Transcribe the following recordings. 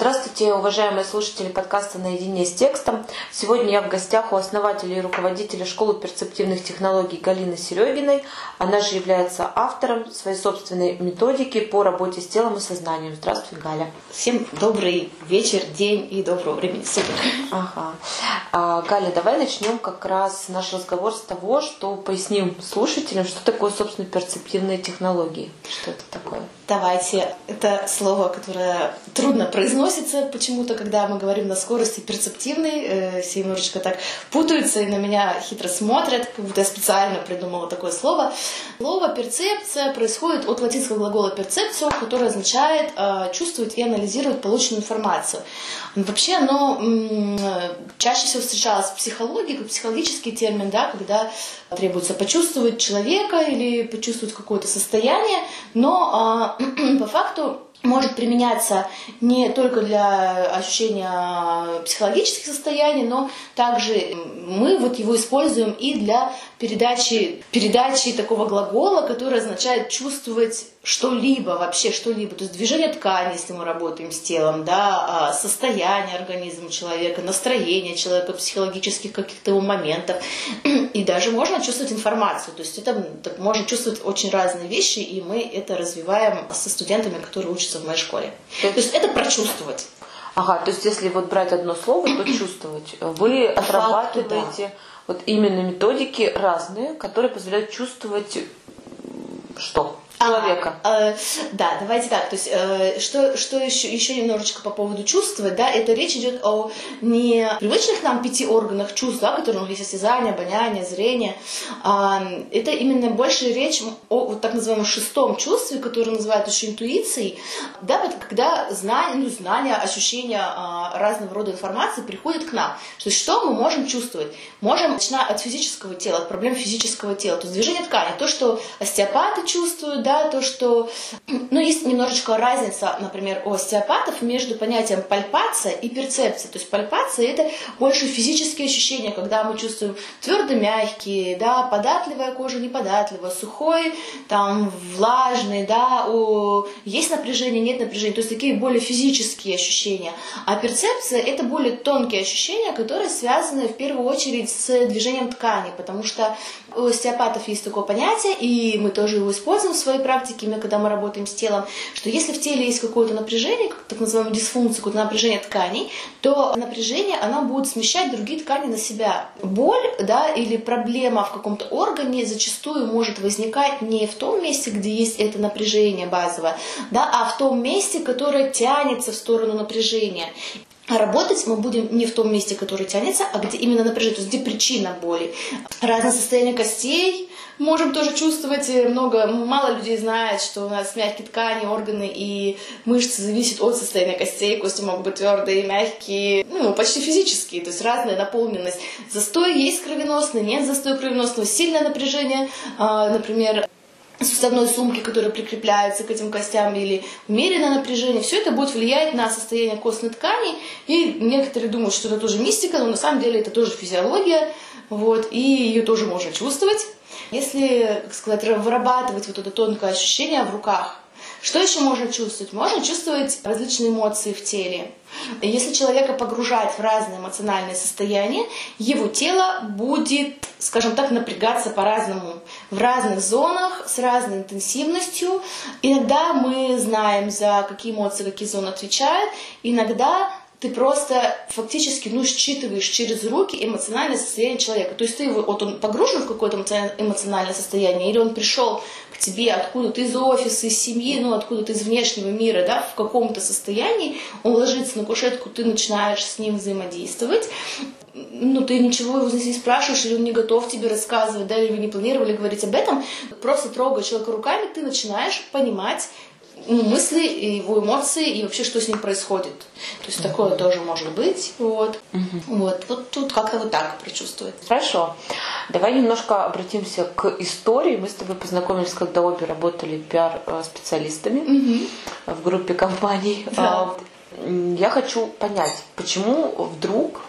Здравствуйте, уважаемые слушатели подкаста «Наедине с текстом». Сегодня я в гостях у основателя и руководителя школы перцептивных технологий Галины Серегиной. Она же является автором своей собственной методики по работе с телом и сознанием. Здравствуй, Галя. Всем добрый вечер, день и доброго времени суток. Ага. А, Галя, давай начнем как раз наш разговор с того, что поясним слушателям, что такое, собственно, перцептивные технологии. Что это такое? Давайте. Это слово, которое трудно произносится почему-то, когда мы говорим на скорости перцептивной. Э, все немножечко так путаются и на меня хитро смотрят, как будто я специально придумала такое слово. Слово перцепция происходит от латинского глагола перцепцию, который означает э, чувствовать и анализировать полученную информацию. Вообще оно чаще всего встречалось в психологии, как психологический термин, да, когда требуется почувствовать человека или почувствовать какое-то состояние, но а, по факту может применяться не только для ощущения психологических состояний, но также мы вот его используем и для передачи, передачи такого глагола, который означает чувствовать что-либо, вообще что-либо. То есть движение ткани, если мы работаем с телом, да, а, состояние организма человека, настроение человека, психологических каких-то его моментов. И даже можно чувствовать информацию. То есть это можно чувствовать очень разные вещи, и мы это развиваем со студентами, которые учатся в моей школе. То есть это прочувствовать. Ага, то есть если вот брать одно слово, то чувствовать. Вы отрабатываете да. вот именно методики разные, которые позволяют чувствовать что? Человека. А, э, да, давайте так. То есть, э, что, что еще, еще немножечко по поводу чувствовать, да, это речь идет о не привычных нам пяти органах чувств, да, которые у нас есть осязание, обоняние, зрение. А, это именно больше речь о вот так называемом шестом чувстве, которое называют еще интуицией, да, вот когда знание, ну, знания, ощущения а, разного рода информации приходят к нам. То есть, что мы можем чувствовать? Можем, начиная от физического тела, от проблем физического тела, то есть движение ткани, то, что остеопаты чувствуют, да, то, что... Ну, есть немножечко разница, например, у остеопатов между понятием пальпация и перцепция. То есть пальпация – это больше физические ощущения, когда мы чувствуем твердо мягкие, да, податливая кожа, неподатливая, сухой, там, влажный, да, у... есть напряжение, нет напряжения. То есть такие более физические ощущения. А перцепция – это более тонкие ощущения, которые связаны в первую очередь с движением ткани, потому что у остеопатов есть такое понятие, и мы тоже его используем в своей практике, когда мы работаем с телом, что если в теле есть какое-то напряжение, так называемая дисфункция, какое-то напряжение тканей, то напряжение, она будет смещать другие ткани на себя. Боль, да, или проблема в каком-то органе зачастую может возникать не в том месте, где есть это напряжение базовое, да, а в том месте, которое тянется в сторону напряжения. А работать мы будем не в том месте, которое тянется, а где именно напряжение, то есть где причина боли. Разное состояние костей, можем тоже чувствовать много, мало людей знает, что у нас мягкие ткани, органы и мышцы зависят от состояния костей, кости могут быть твердые, мягкие, ну, почти физические, то есть разная наполненность. Застой есть кровеносный, нет застоя кровеносного, сильное напряжение, а, например, суставной сумки, которые прикрепляются к этим костям, или умеренное напряжение, все это будет влиять на состояние костной ткани. И некоторые думают, что это тоже мистика, но на самом деле это тоже физиология, вот, и ее тоже можно чувствовать. Если, как сказать, вырабатывать вот это тонкое ощущение в руках, что еще можно чувствовать? Можно чувствовать различные эмоции в теле. Если человека погружать в разные эмоциональные состояния, его тело будет, скажем так, напрягаться по-разному, в разных зонах, с разной интенсивностью. Иногда мы знаем, за какие эмоции какие зоны отвечают, иногда ты просто фактически ну, считываешь через руки эмоциональное состояние человека. То есть ты его, вот он погружен в какое-то эмоциональное состояние, или он пришел к тебе откуда-то из офиса, из семьи, ну откуда-то из внешнего мира, да, в каком-то состоянии, он ложится на кушетку, ты начинаешь с ним взаимодействовать, ну, ты ничего его здесь не спрашиваешь, или он не готов тебе рассказывать, да, или вы не планировали говорить об этом, просто трогая человека руками, ты начинаешь понимать ну, мысли, его эмоции и вообще, что с ним происходит. То есть такое тоже может быть. Вот. Вот. вот тут как-то вот так прочувствовать. Хорошо. Давай немножко обратимся к истории. Мы с тобой познакомились, когда обе работали пиар-специалистами в группе компаний. Да. Я хочу понять, почему вдруг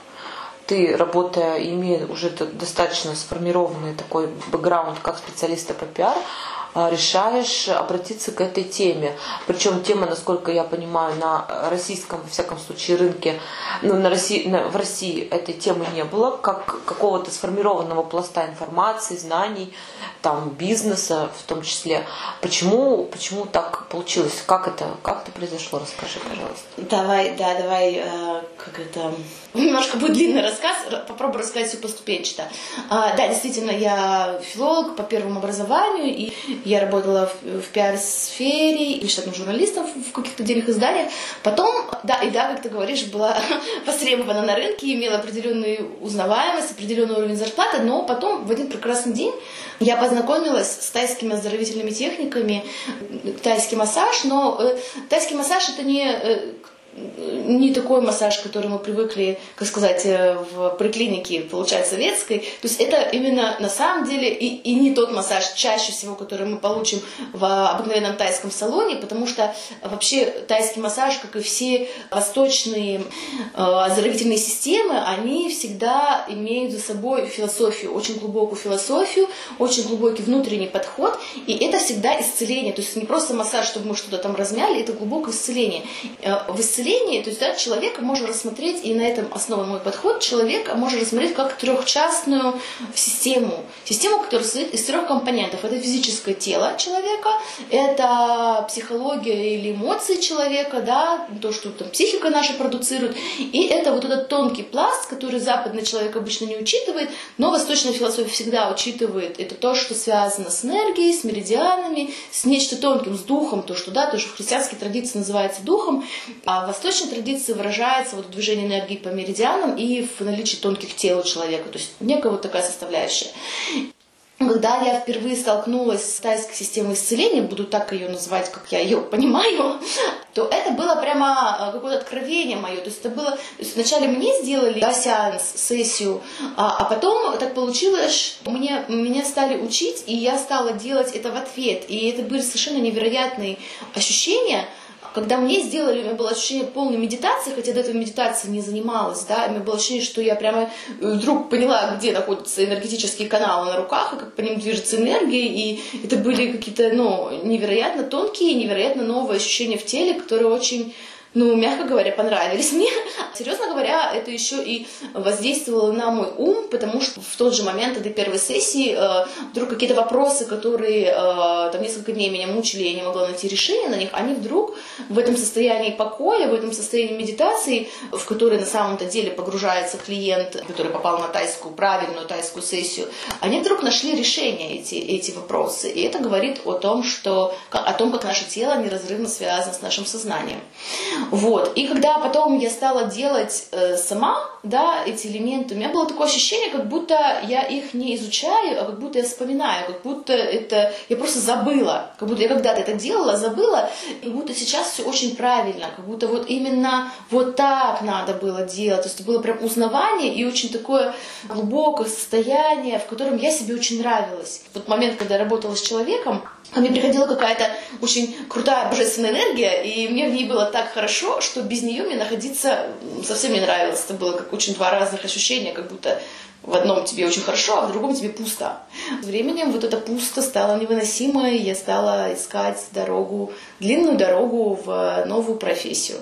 ты, работая, имея уже достаточно сформированный такой бэкграунд как специалиста по пиар, а, решаешь обратиться к этой теме. Причем тема, насколько я понимаю, на российском, во всяком случае, рынке, ну, на России, на, в России этой темы не было, как какого-то сформированного пласта информации, знаний, там, бизнеса в том числе. Почему, почему так получилось? Как это, как это произошло? Расскажи, пожалуйста. Давай, да, давай, э, как это... Немножко будет длинный рассказ, попробую рассказать все поступенчато. А, да, действительно, я филолог по первому образованию, и я работала в, в пиар-сфере и штатным журналистом в каких-то отдельных изданиях. Потом, да, и да, как ты говоришь, была востребована на рынке, имела определенную узнаваемость, определенный уровень зарплаты, но потом в один прекрасный день я познакомилась с тайскими оздоровительными техниками, тайский массаж, но э, тайский массаж это не э, не такой массаж, который мы привыкли, как сказать, э, в поликлинике получать советской. То есть это именно на самом деле и, и не тот массаж чаще всего, который мы получим в обыкновенном тайском салоне, потому что вообще тайский массаж, как и все восточные э, оздоровительные системы, они всегда имеют за собой философию, очень глубокую философию, очень глубокий внутренний подход, и это всегда исцеление. То есть не просто массаж, чтобы мы что-то там размяли, это глубокое исцеление. Э, в исцелении исцелении, то есть да, человека можно рассмотреть, и на этом основан мой подход, человека можно рассмотреть как трехчастную систему. Систему, которая состоит из трех компонентов. Это физическое тело человека, это психология или эмоции человека, да, то, что там психика наша продуцирует, и это вот этот тонкий пласт, который западный человек обычно не учитывает, но восточная философия всегда учитывает. Это то, что связано с энергией, с меридианами, с нечто тонким, с духом, то, что, да, то, что в христианской традиции называется духом, а восточной традиции выражается вот движение энергии по меридианам и в наличии тонких тел у человека. То есть некая вот такая составляющая. Когда я впервые столкнулась с тайской системой исцеления, буду так ее называть, как я ее понимаю, то это было прямо э, какое-то откровение мое. То есть это было... То есть вначале мне сделали да, сеанс, сессию, а, а потом так получилось, что мне, меня стали учить, и я стала делать это в ответ. И это были совершенно невероятные ощущения – когда мне сделали, у меня было ощущение полной медитации, хотя до этого медитации не занималась, да, у меня было ощущение, что я прямо э, вдруг поняла, где находятся энергетические каналы на руках, и как по ним движется энергия, и это были какие-то, ну, невероятно тонкие, невероятно новые ощущения в теле, которые очень ну, мягко говоря, понравились мне. Серьезно говоря, это еще и воздействовало на мой ум, потому что в тот же момент этой первой сессии э, вдруг какие-то вопросы, которые э, там несколько дней меня мучили, я не могла найти решение на них, они вдруг в этом состоянии покоя, в этом состоянии медитации, в которой на самом-то деле погружается клиент, который попал на тайскую, правильную тайскую сессию, они вдруг нашли решение эти, эти вопросы. И это говорит о том, что, о том, как наше тело неразрывно связано с нашим сознанием. Вот. И когда потом я стала делать э, сама, да, эти элементы, у меня было такое ощущение, как будто я их не изучаю, а как будто я вспоминаю, как будто это я просто забыла, как будто я когда-то это делала, забыла, и как будто сейчас все очень правильно, как будто вот именно вот так надо было делать. То есть это было прям узнавание и очень такое глубокое состояние, в котором я себе очень нравилась. В тот момент, когда я работала с человеком, ко мне приходила какая-то очень крутая божественная энергия, и мне в ней было так хорошо, что без нее мне находиться совсем не нравилось. Это было как очень два разных ощущения, как будто в одном тебе очень хорошо, а в другом тебе пусто. С временем вот это пусто стало невыносимо, я стала искать дорогу, длинную дорогу в новую профессию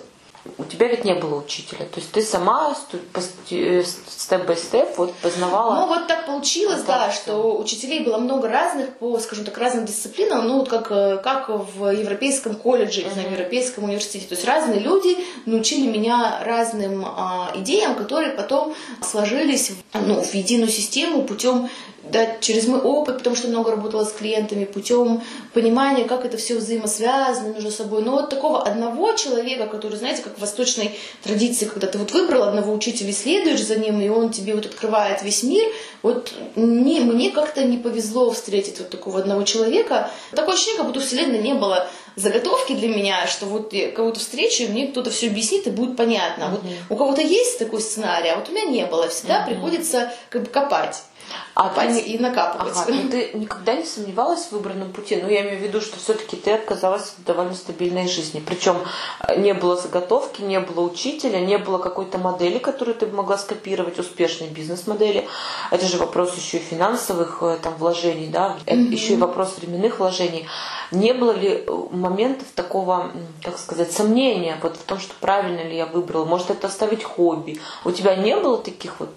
у тебя ведь не было учителя. То есть ты сама степ-бай-степ вот познавала. Ну вот так получилось, да, что учителей было много разных по, скажем так, разным дисциплинам, ну вот как, э, как в европейском колледже, uh-huh. в европейском университете. То есть разные люди научили меня разным а, идеям, которые потом сложились ну, в единую систему путем да, через мой опыт, потому что много работала с клиентами, путем понимания, как это все взаимосвязано между собой. Но вот такого одного человека, который, знаете, как в восточной традиции, когда ты вот выбрал одного учителя и следуешь за ним, и он тебе вот открывает весь мир, вот не, мне как-то не повезло встретить вот такого одного человека. Такое ощущение, как будто у Вселенной не было заготовки для меня, что вот я кого-то встречу, и мне кто-то все объяснит, и будет понятно. Mm-hmm. Вот у кого-то есть такой сценарий, а вот у меня не было. Всегда mm-hmm. приходится как бы копать. А ты... и накапывать. Ага, но ты никогда не сомневалась в выбранном пути? Ну, я имею в виду, что все-таки ты отказалась от довольно стабильной жизни. Причем э, не было заготовки, не было учителя, не было какой-то модели, которую ты могла скопировать, успешной бизнес-модели. Это же вопрос еще и финансовых э, там, вложений, да, mm-hmm. еще и вопрос временных вложений. Не было ли э, моментов такого, как сказать, сомнения вот в том, что правильно ли я выбрала? Может, это оставить хобби? У тебя не было таких вот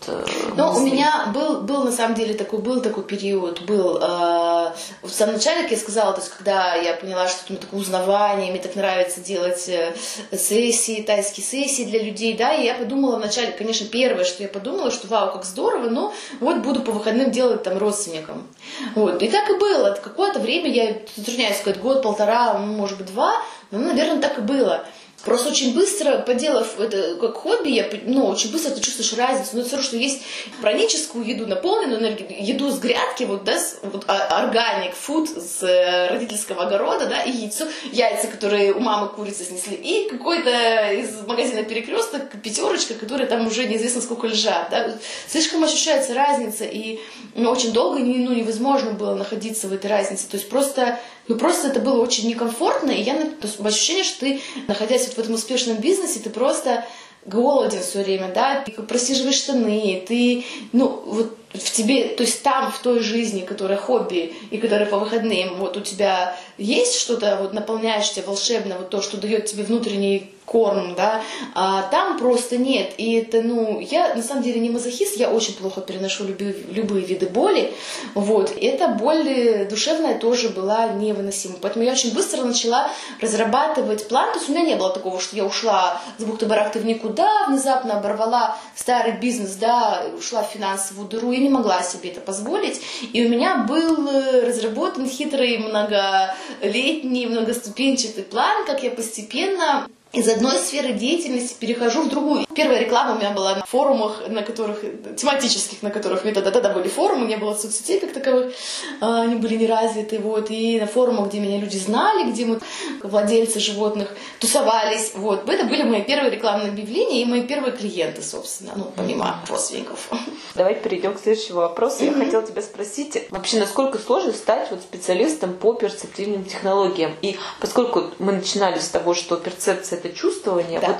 Ну, у меня был, был на самом деле такой, был такой период, был э, в самом начале, как я сказала, то есть когда я поняла, что это такое узнавание, мне так нравится делать э, сессии, тайские сессии для людей, да, и я подумала вначале, конечно, первое, что я подумала, что вау, как здорово, но вот буду по выходным делать там родственникам. Вот, и так и было. Какое-то время я затрудняюсь сказать, год-полтора, ну, может быть, два, но, наверное, так и было. Просто очень быстро, поделав это как хобби, я, ну, очень быстро ты чувствуешь разницу. Но это все равно, что есть праническую еду, наполненную энергию, еду с грядки, вот, да, с, вот, а, органик, фуд с э, родительского огорода, да, и яйцо, яйца, которые у мамы курицы снесли, и какой-то из магазина перекресток, пятерочка, которые там уже неизвестно сколько лежат, да. Слишком ощущается разница, и ну, очень долго ну, невозможно было находиться в этой разнице. То есть просто ну, просто это было очень некомфортно, и я, то есть, ощущение, что ты, находясь вот в этом успешном бизнесе, ты просто голоден все время, да, ты просиживаешь штаны, ты, ну, вот в тебе, то есть там, в той жизни, которая хобби и которая по выходным, вот у тебя есть что-то, вот наполняешь тебя волшебно, вот то, что дает тебе внутренний корм, да, а там просто нет. И это, ну, я на самом деле не мазохист, я очень плохо переношу любые, любые виды боли, вот. И эта боль душевная тоже была невыносима. Поэтому я очень быстро начала разрабатывать план. То есть у меня не было такого, что я ушла с бухты-барахты в никуда, внезапно оборвала старый бизнес, да, ушла в финансовую дыру. Я не могла себе это позволить. И у меня был э, разработан хитрый многолетний, многоступенчатый план, как я постепенно из одной сферы деятельности перехожу в другую. Первая реклама у меня была на форумах, на которых, тематических, на которых мне тогда, были форумы, не было соцсетей как таковых, а, они были не развиты, вот, и на форумах, где меня люди знали, где мы, владельцы животных, тусовались, вот. Это были мои первые рекламные объявления и мои первые клиенты, собственно, ну, помимо родственников. Давай перейдем к следующему вопросу. Я хотела тебя спросить, вообще, насколько сложно стать вот специалистом по перцептивным технологиям? И поскольку мы начинали с того, что перцепция это чувствование. Да. Вот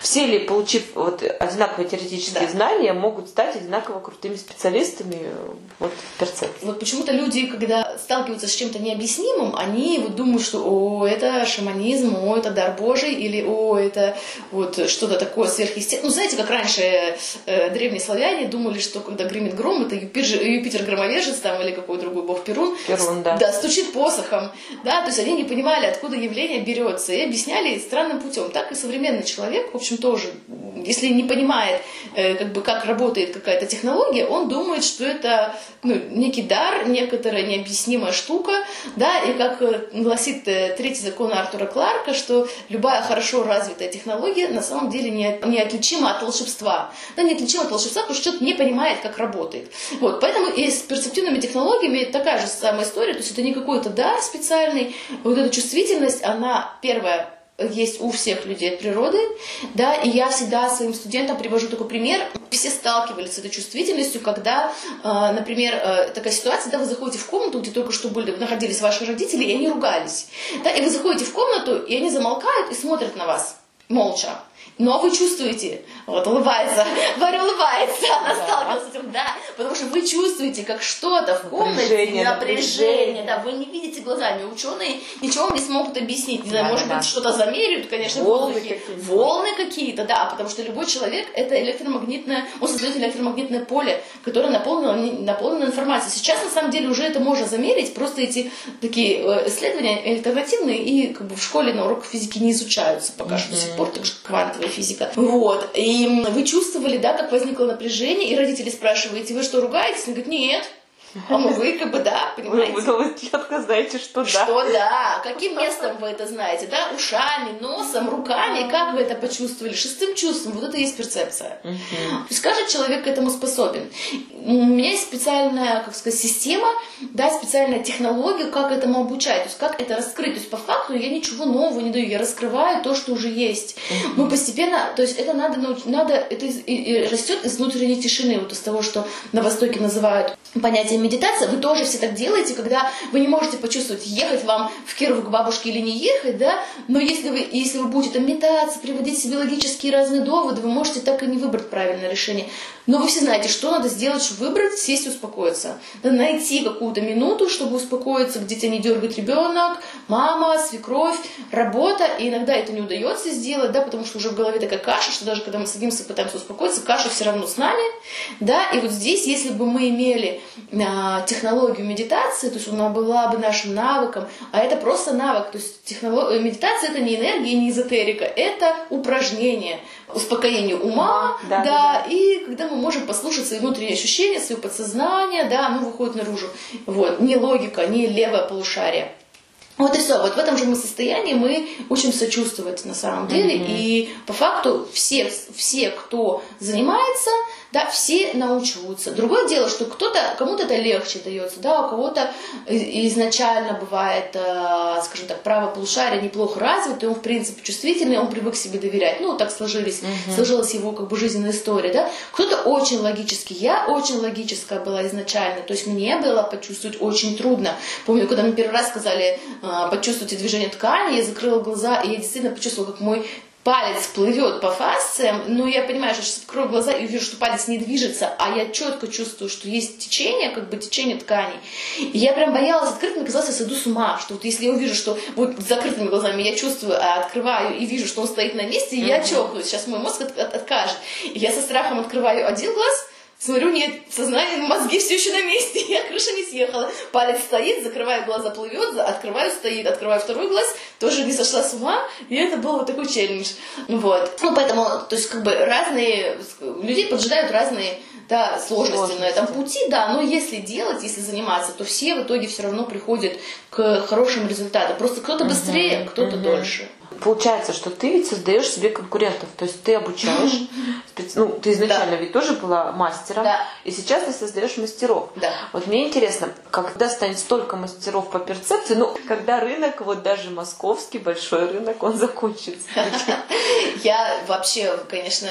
все ли, получив вот одинаковые теоретические да. знания, могут стать одинаково крутыми специалистами вот, в перцепции? Вот почему-то люди, когда сталкиваются с чем-то необъяснимым, они вот думают, что о, это шаманизм, о, это дар Божий, или о, это вот что-то такое сверхъестественное. Ну, знаете, как раньше э, древние славяне думали, что когда гремит гром, это Юпитер, Юпитер громовержец там или какой другой бог Перун. Перун, да. Да, стучит посохом. Да, то есть они не понимали, откуда явление берется, и объясняли странным путем всем. Так и современный человек, в общем, тоже, если не понимает, э, как бы, как работает какая-то технология, он думает, что это ну, некий дар, некоторая необъяснимая штука, да, и как э, гласит э, третий закон Артура Кларка, что любая хорошо развитая технология на самом деле не, неотличима от волшебства. Да, неотличима от волшебства, потому что что-то не понимает, как работает. Вот, поэтому и с перцептивными технологиями такая же самая история, то есть это не какой-то дар специальный, вот эта чувствительность, она, первая, есть у всех людей от природы, да, и я всегда своим студентам привожу такой пример. Все сталкивались с этой чувствительностью, когда, э, например, э, такая ситуация, да, вы заходите в комнату, где только что были, находились ваши родители, и они ругались, да, и вы заходите в комнату, и они замолкают и смотрят на вас молча. Но вы чувствуете, вот улыбается, Варя улыбается, она да. сталкивалась с этим, да, потому что вы чувствуете, как что-то в комнате, напряжение, напряжение, да, вы не видите глазами, ученые ничего вам не смогут объяснить, не знаю, да, может да, быть, что-то замеряют, конечно, волны какие-то, волны какие-то, да, потому что любой человек это электромагнитное, он создает электромагнитное поле, которое наполнено, наполнено информацией. Сейчас на самом деле уже это можно замерить, просто эти такие э, исследования альтернативные и как бы в школе на уроках физики не изучаются пока mm-hmm. что до сих пор, так же квантовые квантовая физика. Вот. И вы чувствовали, да, как возникло напряжение, и родители спрашиваете, вы что, ругаетесь? Он говорит, нет. А вы как бы, да, понимаете? Вы, вы четко знаете, что да. Что да. Каким местом вы это знаете, да? Ушами, носом, руками. Как вы это почувствовали? Шестым чувством. Вот это и есть перцепция. То есть каждый человек к этому способен. У меня есть специальная, как сказать, система, да, специальная технология, как этому обучать, то есть как это раскрыть. То есть по факту я ничего нового не даю, я раскрываю то, что уже есть. Мы постепенно, то есть это надо, надо это растет из внутренней тишины, вот из того, что на Востоке называют понятие медитация, вы тоже все так делаете, когда вы не можете почувствовать, ехать вам в Киров к бабушке или не ехать, да, но если вы, если вы будете там метаться, приводить себе логические разные доводы, вы можете так и не выбрать правильное решение. Но вы все знаете, что надо сделать, чтобы выбрать, сесть и успокоиться. Надо найти какую-то минуту, чтобы успокоиться, где тебя не дергает ребенок, мама, свекровь, работа. И иногда это не удается сделать, да, потому что уже в голове такая каша, что даже когда мы садимся, пытаемся успокоиться, каша все равно с нами, да. И вот здесь, если бы мы имели а, технологию медитации, то есть она была бы нашим навыком, а это просто навык, то есть технолог... медитация это не энергия, не эзотерика, это упражнение, успокоение ума, да, да, да, и когда мы можем послушать свои внутренние ощущения, свое подсознание, да, оно выходит наружу. Вот, не логика, не левое полушарие. Вот и все. Вот в этом же мы состоянии мы учимся чувствовать на самом деле. Mm-hmm. И по факту все, все, кто занимается, да, все научиваются. Другое дело, что кто-то, кому-то это легче дается, да, у кого-то изначально бывает, э, скажем так, право полушария неплохо развито, и он, в принципе, чувствительный, он привык себе доверять. Ну, так сложились, угу. сложилась его, как бы, жизненная история, да. Кто-то очень логический. Я очень логическая была изначально, то есть мне было почувствовать очень трудно. Помню, когда мне первый раз сказали, э, почувствуйте движение ткани, я закрыла глаза, и я действительно почувствовала, как мой палец плывет по фасциям, но я понимаю, что сейчас открою глаза и вижу, что палец не движется, а я четко чувствую, что есть течение, как бы течение тканей. И я прям боялась открыть, мне казалось, я сойду с ума, что вот если я увижу, что вот с закрытыми глазами я чувствую, а открываю и вижу, что он стоит на месте, mm-hmm. я чокаюсь, сейчас мой мозг от- от- откажет. И я со страхом открываю один глаз, Смотрю, нет, сознание, мозги все еще на месте, я крыша не съехала. Палец стоит, закрываю глаза, плывет, открываю, стоит, открываю второй глаз, тоже не сошла с ума, и это был вот такой челлендж. Вот. Ну, поэтому, то есть, как бы разные, людей поджидают разные да, сложности, сложности на этом пути, да, но если делать, если заниматься, то все в итоге все равно приходят к хорошим результатам. Просто кто-то быстрее, угу, кто-то угу. дольше. Получается, что ты ведь создаешь себе конкурентов, то есть ты обучаешь, специ... ну ты изначально да. ведь тоже была мастером, да. и сейчас ты создаешь мастеров. Да. Вот мне интересно, когда станет столько мастеров по перцепции, ну когда рынок, вот даже московский большой рынок, он закончится. Я вообще, конечно,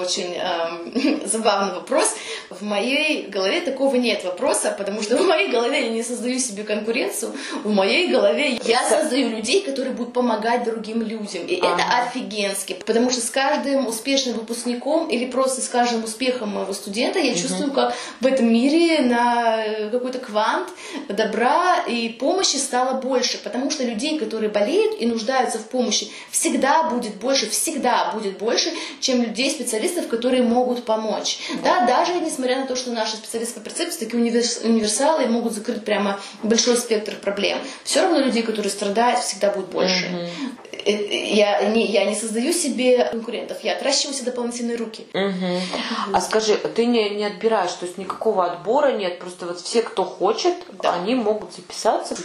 очень э, забавный вопрос. В моей голове такого нет вопроса, потому что в моей голове я не создаю себе конкуренцию, в моей голове я создаю людей, которые будут помогать другим другим людям. И ага. это офигенски, потому что с каждым успешным выпускником или просто с каждым успехом моего студента я угу. чувствую, как в этом мире на какой-то квант добра и помощи стало больше, потому что людей, которые болеют и нуждаются в помощи, всегда будет больше, всегда будет больше, чем людей, специалистов, которые могут помочь. Да, да даже несмотря на то, что наши специалисты по перцепции такие универсалы и могут закрыть прямо большой спектр проблем, все равно людей, которые страдают, всегда будет больше. Угу. Э, я не, я не создаю себе конкурентов, я отращиваю себе дополнительные руки. Угу. А скажи, ты не, не отбираешь, то есть никакого отбора нет, просто вот все, кто хочет, да. они могут записаться,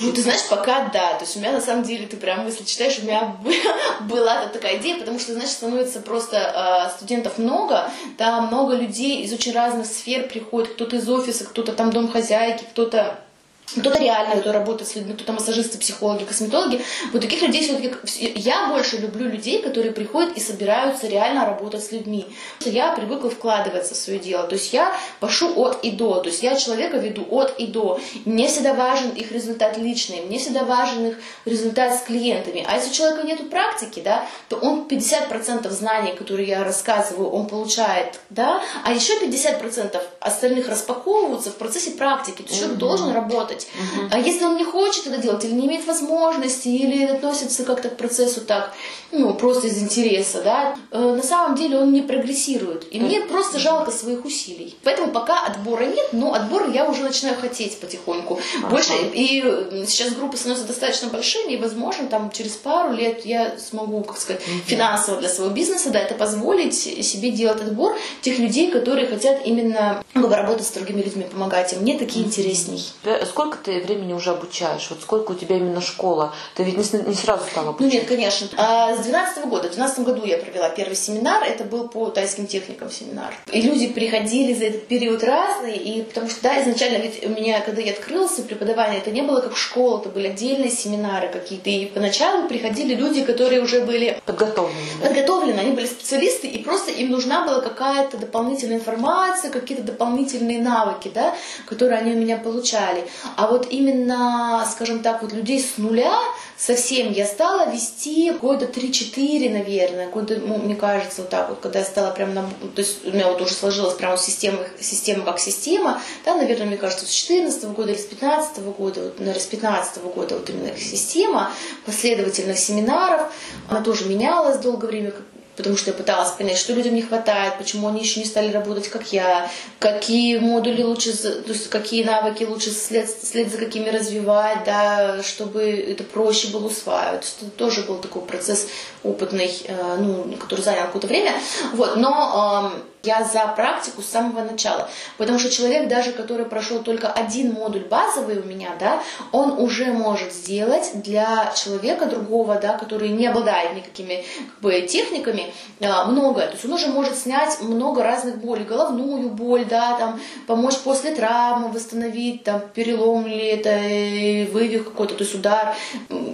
Ну, ты знаешь, пока да. То есть у меня на самом деле, ты прям мысли читаешь, у меня была такая идея, потому что, значит, становится просто э, студентов много, да, много людей из очень разных сфер приходят, кто-то из офиса, кто-то там домхозяйки, кто-то кто-то реально, кто работает с людьми, кто-то массажисты, психологи, косметологи. Вот таких людей все-таки... Я больше люблю людей, которые приходят и собираются реально работать с людьми. Я привыкла вкладываться в свое дело. То есть я пошу от и до. То есть я человека веду от и до. Мне всегда важен их результат личный. Мне всегда важен их результат с клиентами. А если у человека нет практики, да, то он 50% знаний, которые я рассказываю, он получает, да, а еще 50% остальных распаковываются в процессе практики. То есть человек должен работать работать. Угу. А если он не хочет это делать, или не имеет возможности, или относится как-то к процессу так, ну, просто из интереса, да, э, на самом деле он не прогрессирует. И мне просто жалко своих усилий. Поэтому пока отбора нет, но отбор я уже начинаю хотеть потихоньку. Ага. Больше, и сейчас группы становятся достаточно большими, и, возможно, там через пару лет я смогу, как сказать, угу. финансово для своего бизнеса, да, это позволить себе делать отбор тех людей, которые хотят именно ну, работать с другими людьми, помогать им. Мне такие интересней. Сколько ты времени уже обучаешь? Вот сколько у тебя именно школа? Ты ведь не, не сразу стала обучать? Ну нет, конечно. А, с 12 года. В 12 году я провела первый семинар. Это был по тайским техникам семинар. И люди приходили за этот период разные. И потому что, да, изначально ведь у меня, когда я открылся преподавание, это не было как школа, это были отдельные семинары какие-то. И поначалу приходили люди, которые уже были подготовлены. Да? Подготовлены, они были специалисты, и просто им нужна была какая-то дополнительная информация, какие-то дополнительные навыки, да, которые они у меня получали. А вот именно, скажем так, вот людей с нуля совсем я стала вести года 3-4, наверное, года, ну, мне кажется, вот так вот, когда я стала прям, на, то есть у меня вот уже сложилась прям система, система как система, да, наверное, мне кажется, с 14 года или с 15 года, вот, наверное, с 15 года вот именно система последовательных семинаров, она тоже менялась долгое время, потому что я пыталась понять, что людям не хватает, почему они еще не стали работать, как я, какие модули лучше, то есть какие навыки лучше след, след за какими развивать, да, чтобы это проще было усваивать. Это тоже был такой процесс опытный, э, ну, который занял какое-то время. Вот, но я за практику с самого начала. Потому что человек, даже который прошел только один модуль базовый у меня, да, он уже может сделать для человека другого, да, который не обладает никакими как бы, техниками, а, многое. То есть он уже может снять много разных болей, головную боль, да, там, помочь после травмы восстановить, там, перелом ли это, э, вывих какой-то, то есть удар,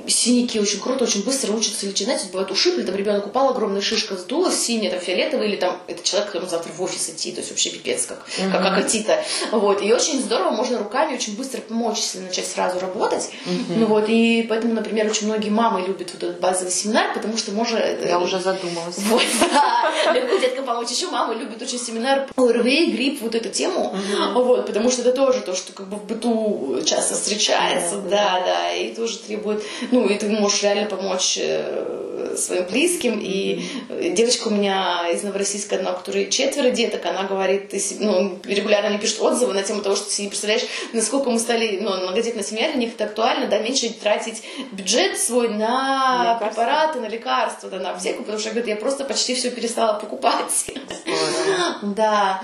синяки очень круто, очень быстро учатся лечить. Знаете, бывает ушиб, или там ребенок упал, огромная шишка сдулась, синяя, там, фиолетовая, или там, это человек, которому завтра в офис идти, то есть вообще пипец, как, uh-huh. как, как идти-то. Вот, и очень здорово, можно руками очень быстро помочь, если начать сразу работать. Uh-huh. Ну вот, и поэтому, например, очень многие мамы любят вот этот базовый семинар, потому что можно... Э, Я уже задумалась. Вот, да, легко деткам помочь. Еще мамы любят очень семинар ОРВИ, грипп, вот эту тему, uh-huh. вот, потому что это тоже то, что как бы в быту часто встречается, uh-huh. да, да, и тоже требует, ну, и ты можешь реально помочь э, своим близким, и девочка у меня из Новороссийска одна, у которой четверо деток, она говорит, ну, регулярно мне пишет отзывы на тему того, что ты не представляешь, насколько мы стали, ну, многодетная семья, для них это актуально, да, меньше тратить бюджет свой на лекарства. препараты, на лекарства, да, на аптеку, потому что, говорит, я просто почти все перестала покупать. Да.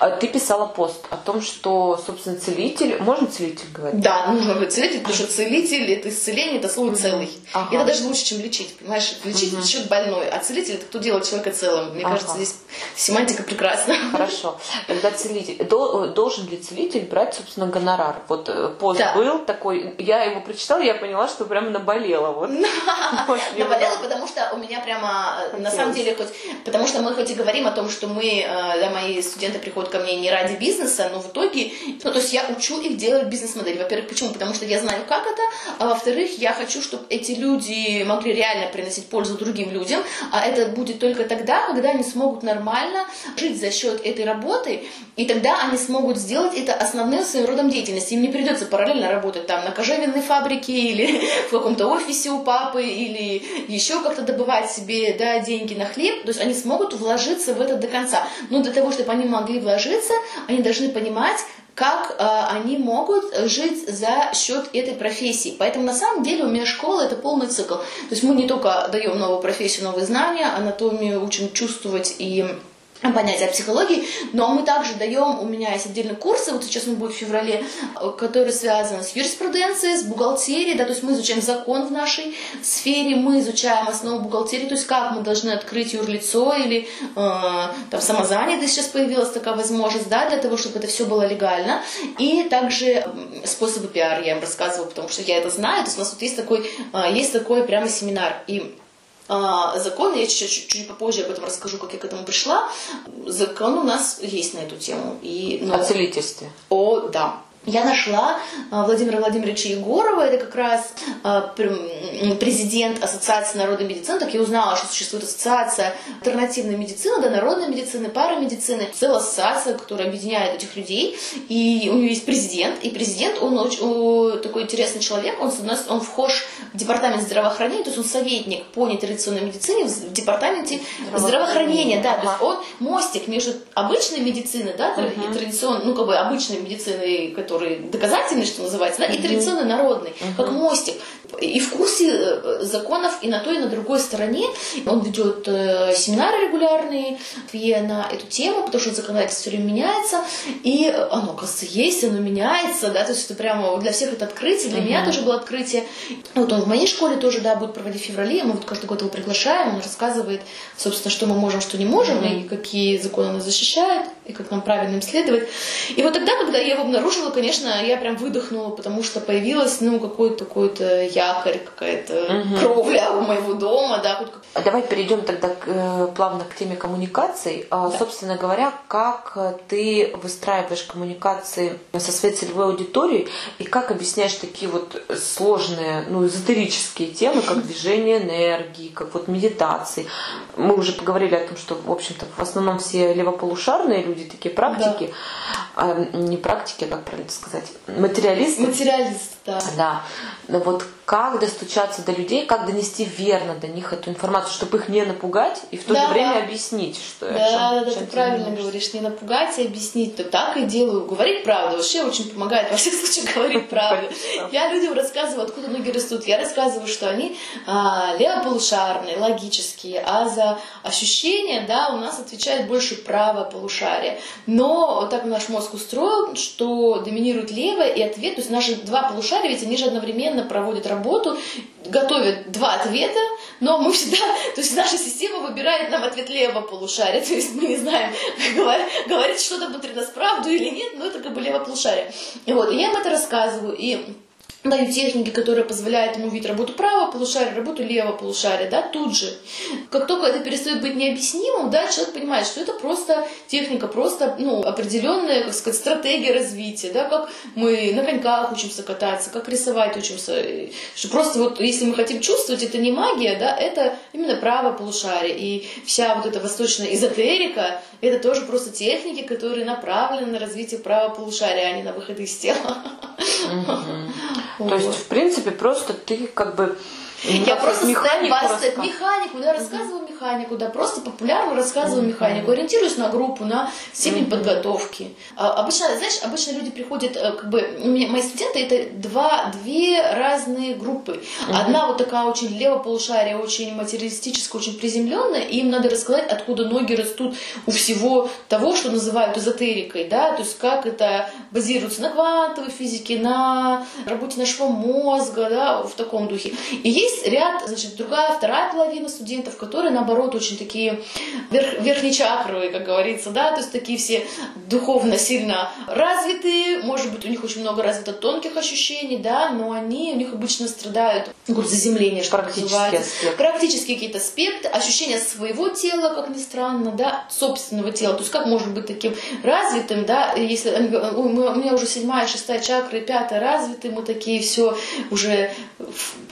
А ты писала пост о том, что, собственно, целитель... Можно целитель говорить? Да, нужно говорить целитель, потому что целитель — это исцеление, это слово целый. Ага. Это даже лучше, чем лечить, понимаешь? Лечить угу. человек больной, а целитель — это кто делает человека целым. Мне ага. кажется, здесь семантика прекрасна. Хорошо. Тогда целитель... Должен ли целитель брать, собственно, гонорар? Вот э, пост да. был такой, я его прочитала, я поняла, что прям наболела. Вот. Наболела, потому что у меня прямо, э, на самом деле, хоть... Потому что мы хоть и говорим о том, что мы, э, да, мои студенты приходят ко мне не ради бизнеса, но в итоге, ну, то есть я учу их делать бизнес-модель. Во-первых, почему? Потому что я знаю, как это, а во-вторых, я хочу, чтобы эти люди могли реально приносить пользу другим людям, а это будет только тогда, когда они смогут нормально жить за счет этой работы, и тогда они смогут сделать это основным своим родом деятельности. Им не придется параллельно работать там на кожевенной фабрике или в каком-то офисе у папы, или еще как-то добывать себе да, деньги на хлеб. То есть они смогут вложиться в это до конца. Но для того, чтобы они могли вложиться, они должны понимать, как э, они могут жить за счет этой профессии. Поэтому на самом деле у меня школа это полный цикл. То есть мы не только даем новую профессию, новые знания, анатомию учим чувствовать и понятия психологии, но мы также даем, у меня есть отдельные курсы, вот сейчас он будет в феврале, которые связаны с юриспруденцией, с бухгалтерией, да, то есть мы изучаем закон в нашей сфере, мы изучаем основу бухгалтерии, то есть как мы должны открыть юрлицо или э, там самозанятость сейчас появилась такая возможность, да, для того, чтобы это все было легально, и также способы пиар я им рассказываю, потому что я это знаю, то есть у нас вот есть такой, э, есть такой прямо семинар, и а, закон, я чуть, чуть, попозже об этом расскажу, как я к этому пришла. Закон у нас есть на эту тему. И, но... О целительстве. О, да. Я нашла а, Владимира Владимировича Егорова, это как раз а, президент Ассоциации народной медицины, так я узнала, что существует ассоциация альтернативной медицины, да, народной медицины, парамедицины, целая ассоциация, которая объединяет этих людей, и у нее есть президент, и президент, он очень, такой интересный человек, он, он вхож в департамент здравоохранения, то есть он советник по нетрадиционной медицине в департаменте здравоохранения, да, то есть он мостик между обычной медициной, да, и традиционной, ну, как бы обычной медициной, который доказательный, что называется, да, и традиционно народный, как мостик. И в курсе э, законов и на той, и на другой стороне. Он ведет э, семинары регулярные на эту тему, потому что законодательство все время меняется. И оно, кажется, есть, оно меняется, да, то есть это прямо для всех это открытие, для меня тоже было открытие. Вот он в моей школе тоже, да, будет проводить в феврале, мы вот каждый год его приглашаем, он рассказывает, собственно, что мы можем, что не можем, и какие законы нас защищают, и как нам правильно им следовать. И вот тогда, когда я его обнаружила, конечно, я прям выдохнула, потому что появилось, ну, какой-то такой-то якорь, какая-то угу. кровля у моего дома, да. Хоть... А давай перейдем тогда к, э, плавно к теме коммуникаций. А, да. Собственно говоря, как ты выстраиваешь коммуникации со своей целевой аудиторией и как объясняешь такие вот сложные, ну, эзотерические темы, как движение энергии, как вот медитации. Мы уже поговорили о том, что, в общем-то, в основном все левополушарные люди, такие практики, да. а, не практики, а как правильно сказать, материалисты. Материалисты, да. Да. Но вот как достучаться до людей, как донести верно до них эту информацию, чтобы их не напугать и в то да, же время да. объяснить, что да, чем, да, да, чем ты правильно занимаешься. говоришь, не напугать и объяснить, то так и делаю. Говорить правду вообще очень помогает во всех случаях говорить правду. Я людям рассказываю, откуда ноги растут. Я рассказываю, что они а, левополушарные, логические, а за ощущения, да, у нас отвечает больше правое полушарие. Но так наш мозг устроен, что доминирует левое, и ответ, то есть наши два полушария, ведь они же одновременно проводят работу работу, готовят два ответа, но мы всегда, то есть наша система выбирает нам ответ левого полушария, то есть мы не знаем, говорит что-то внутри нас правду или нет, но это как бы левополушарие. И вот, и я им это рассказываю, и даю техники, которые позволяют ему видеть работу правого полушария, работу левого полушария, да, тут же. Как только это перестает быть необъяснимым, да, человек понимает, что это просто техника, просто, ну, определенная, как сказать, стратегия развития, да, как мы на коньках учимся кататься, как рисовать учимся, что просто вот, если мы хотим чувствовать, это не магия, да, это именно правое полушарие, и вся вот эта восточная эзотерика, это тоже просто техники, которые направлены на развитие правого полушария, а не на выход из тела. То есть, в принципе, просто ты как бы я просто механику, степ механику, да, рассказываю механику, да, просто популярно рассказываю механику, ориентируюсь на группу, на степень подготовки. А, обычно, знаешь, обычно люди приходят, э, как бы, мои студенты это два, две разные группы. Одна вот такая очень левополушария, очень материалистическая, очень приземленная, и им надо рассказать, откуда ноги растут у всего того, что называют эзотерикой, да, то есть как это базируется на квантовой физике, на работе нашего мозга, да, в таком духе. И есть есть ряд, значит, другая, вторая половина студентов, которые, наоборот, очень такие верх, верхнечакровые, как говорится, да, то есть такие все духовно сильно развитые, может быть, у них очень много развито тонких ощущений, да, но они, у них обычно страдают ну, заземление, что называется. Аспект. Практически какие-то аспекты, ощущение своего тела, как ни странно, да, собственного тела, то есть как может быть таким развитым, да, если у меня уже седьмая, шестая чакра и пятая развиты, мы такие все уже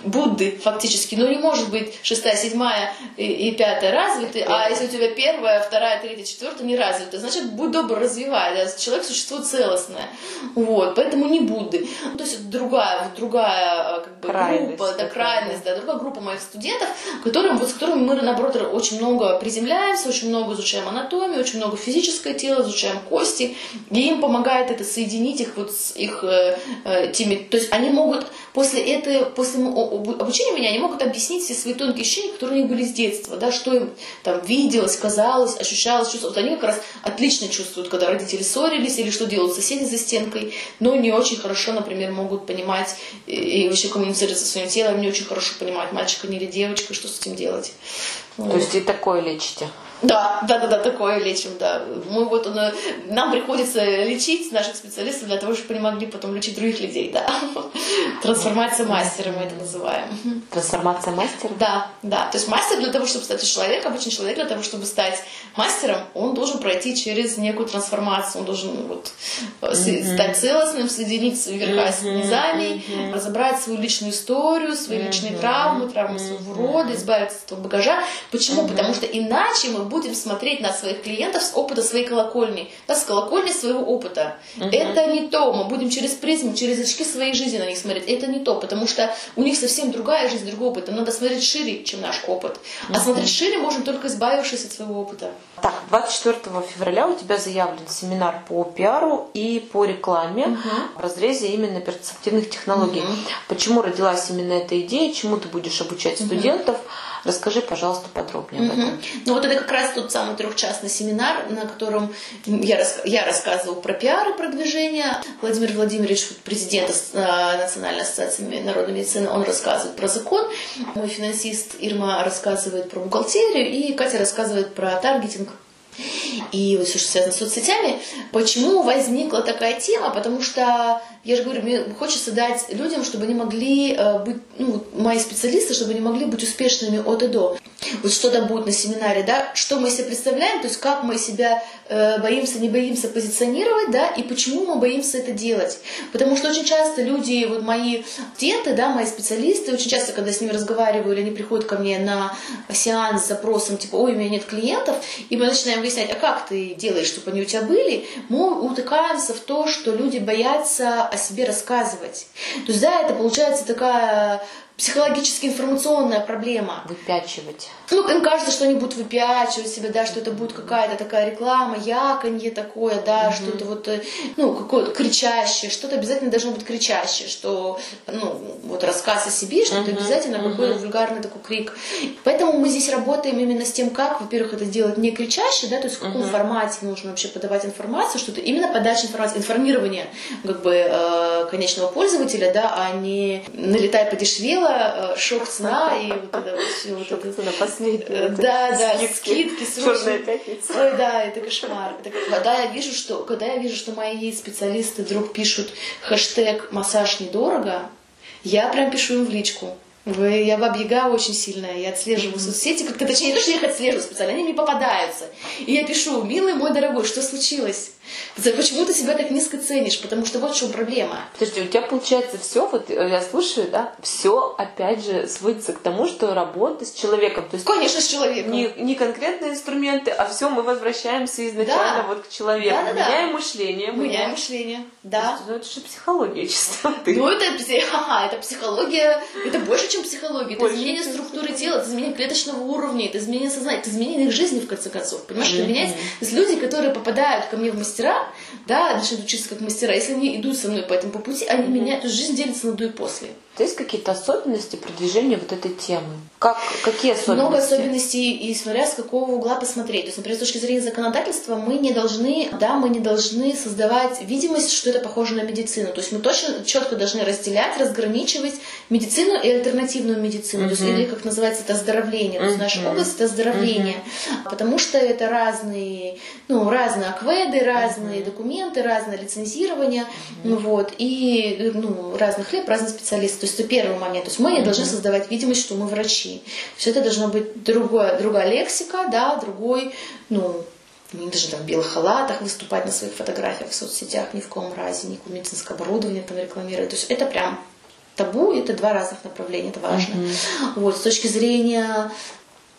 Будды фактически, ну не может быть шестая, седьмая и, и пятая развиты, а если у тебя первая, вторая, третья, четвертая не развиты, значит, будь добр, развивай, да? человек существо целостное, вот, поэтому не Будды. То есть другая, другая а, как бы, группа, да, крайность, да, другая группа моих студентов, которым, вот, с которыми мы, наоборот, очень много приземляемся, очень много изучаем анатомию, очень много физическое тело, изучаем кости, и им помогает это соединить их вот с их э, э, теми, то есть они могут после этого, после обучения меня, они могут объяснить все свои тонкие ощущения, которые у них были с детства, да, что им там виделось, казалось, ощущалось, чувствовалось. Вот они как раз отлично чувствуют, когда родители ссорились или что делают соседи за стенкой, но не очень хорошо, например, могут понимать и, вообще коммуницировать со своим телом, не очень хорошо понимать, мальчик они или девочка, что с этим делать. Вот. То есть и такое лечите? Да, да, да, да, такое лечим, да. Мы вот, э, нам приходится лечить наших специалистов для того, чтобы они могли потом лечить других людей, да. Трансформация мастера мы это называем. Трансформация мастера? Да, да. То есть мастер для того, чтобы стать человеком, обычный человек для того, чтобы стать мастером, он должен пройти через некую трансформацию, он должен вот mm-hmm. стать целостным, соединить свои верха с низами, mm-hmm. разобрать свою личную историю, свои mm-hmm. личные травмы, травмы своего рода, избавиться от этого багажа. Почему? Mm-hmm. Потому что иначе мы будем смотреть на своих клиентов с опыта своей колокольни, да, с колокольни своего опыта. Uh-huh. Это не то. Мы будем через призму, через очки своей жизни на них смотреть. Это не то, потому что у них совсем другая жизнь, другой опыт. Им надо смотреть шире, чем наш опыт. Uh-huh. А смотреть шире можно только избавившись от своего опыта. Так, 24 февраля у тебя заявлен семинар по пиару и по рекламе uh-huh. в разрезе именно перцептивных технологий. Uh-huh. Почему родилась именно эта идея, чему ты будешь обучать uh-huh. студентов? Расскажи, пожалуйста, подробнее об этом. Ну вот это как раз тот самый трехчастный семинар, на котором я, я рассказывал про пиар и продвижение. Владимир Владимирович, президент Национальной ассоциации народной медицины, он рассказывает про закон. Мой финансист Ирма рассказывает про бухгалтерию, и Катя рассказывает про таргетинг и вот все, что связано с соцсетями. Почему возникла такая тема? Потому что, я же говорю, мне хочется дать людям, чтобы они могли э, быть, ну, мои специалисты, чтобы они могли быть успешными от и до. Вот что там будет на семинаре, да, что мы себе представляем, то есть как мы себя э, боимся, не боимся позиционировать, да, и почему мы боимся это делать. Потому что очень часто люди, вот мои студенты, да, мои специалисты, очень часто, когда с ними разговариваю, или они приходят ко мне на сеанс с запросом, типа, ой, у меня нет клиентов, и мы начинаем выяснять, а как ты делаешь, чтобы они у тебя были, мы утыкаемся в то, что люди боятся о себе рассказывать. То есть, да, это получается такая психологически информационная проблема. Выпячивать. Ну, им кажется, что они будут выпячивать себя, да, что это будет какая-то такая реклама, яконье такое, да, mm-hmm. что-то вот, э, ну, какое-то кричащее, что-то обязательно должно быть кричащее, что, ну, вот рассказ о себе, что-то mm-hmm. обязательно mm-hmm. какой-то вульгарный такой крик. Поэтому мы здесь работаем именно с тем, как, во-первых, это сделать не кричаще, да, то есть в каком mm-hmm. формате нужно вообще подавать информацию, что-то именно подача информации, информирование, как бы, э, конечного пользователя, да, а не налетай подешевело, было э, шок цена и вот это вот все. Вот это. цена последняя. Э, да, да, скидки, срочно. Ой, да, это кошмар. Это, когда я вижу, что, когда я вижу, что мои специалисты вдруг пишут хэштег «массаж недорого», я прям пишу им в личку. Я баба Яга очень сильная, я отслеживаю соцсети, как-то, точнее, не то, что я их отслеживаю специально, они мне попадаются. И я пишу, милый мой дорогой, что случилось? Почему ты себя так низко ценишь? Потому что вот в чем проблема. Подожди, у тебя получается все, вот э, я слушаю, да, все опять же сводится к тому, что работа с человеком. То есть Конечно, с человеком. Не, не конкретные инструменты, а все мы возвращаемся изначально да. вот к человеку. Да, да, да. Меняем мышление. Меняем мышление, да. Ну, это же психология чисто. Ну, это, ага, это психология, это больше, чем психология. Это изменение структуры тела, это изменение клеточного уровня, это изменение сознания, это изменение их жизни, в конце концов. Понимаешь, меняется. То есть люди, которые попадают ко мне в мастер мастера, да, начнут учиться как мастера, если они идут со мной по этому пути, они меняют, жизнь делится на до и после. Есть какие-то особенности продвижения вот этой темы? Как, какие особенности? Много особенностей, и смотря с какого угла посмотреть. То есть, например, с точки зрения законодательства, мы не должны, да, мы не должны создавать видимость, что это похоже на медицину. То есть мы точно четко должны разделять, разграничивать медицину и альтернативную медицину. Uh-huh. То есть, или как называется это оздоровление. Uh-huh. То есть наша область это оздоровление. Uh-huh. Потому что это разные, ну, разные акведы, разные uh-huh. документы, разное лицензирование. Uh-huh. Вот, и ну, разный хлеб, разные специалисты есть это первый момент. То есть мы не должны создавать видимость, что мы врачи. То есть это должна быть другое, другая лексика, да, другой, ну, не даже там в белых халатах выступать на своих фотографиях в соцсетях ни в коем разе, никакое медицинское оборудование там рекламировать. То есть это прям табу, это два разных направления, это важно. Mm-hmm. Вот, с точки зрения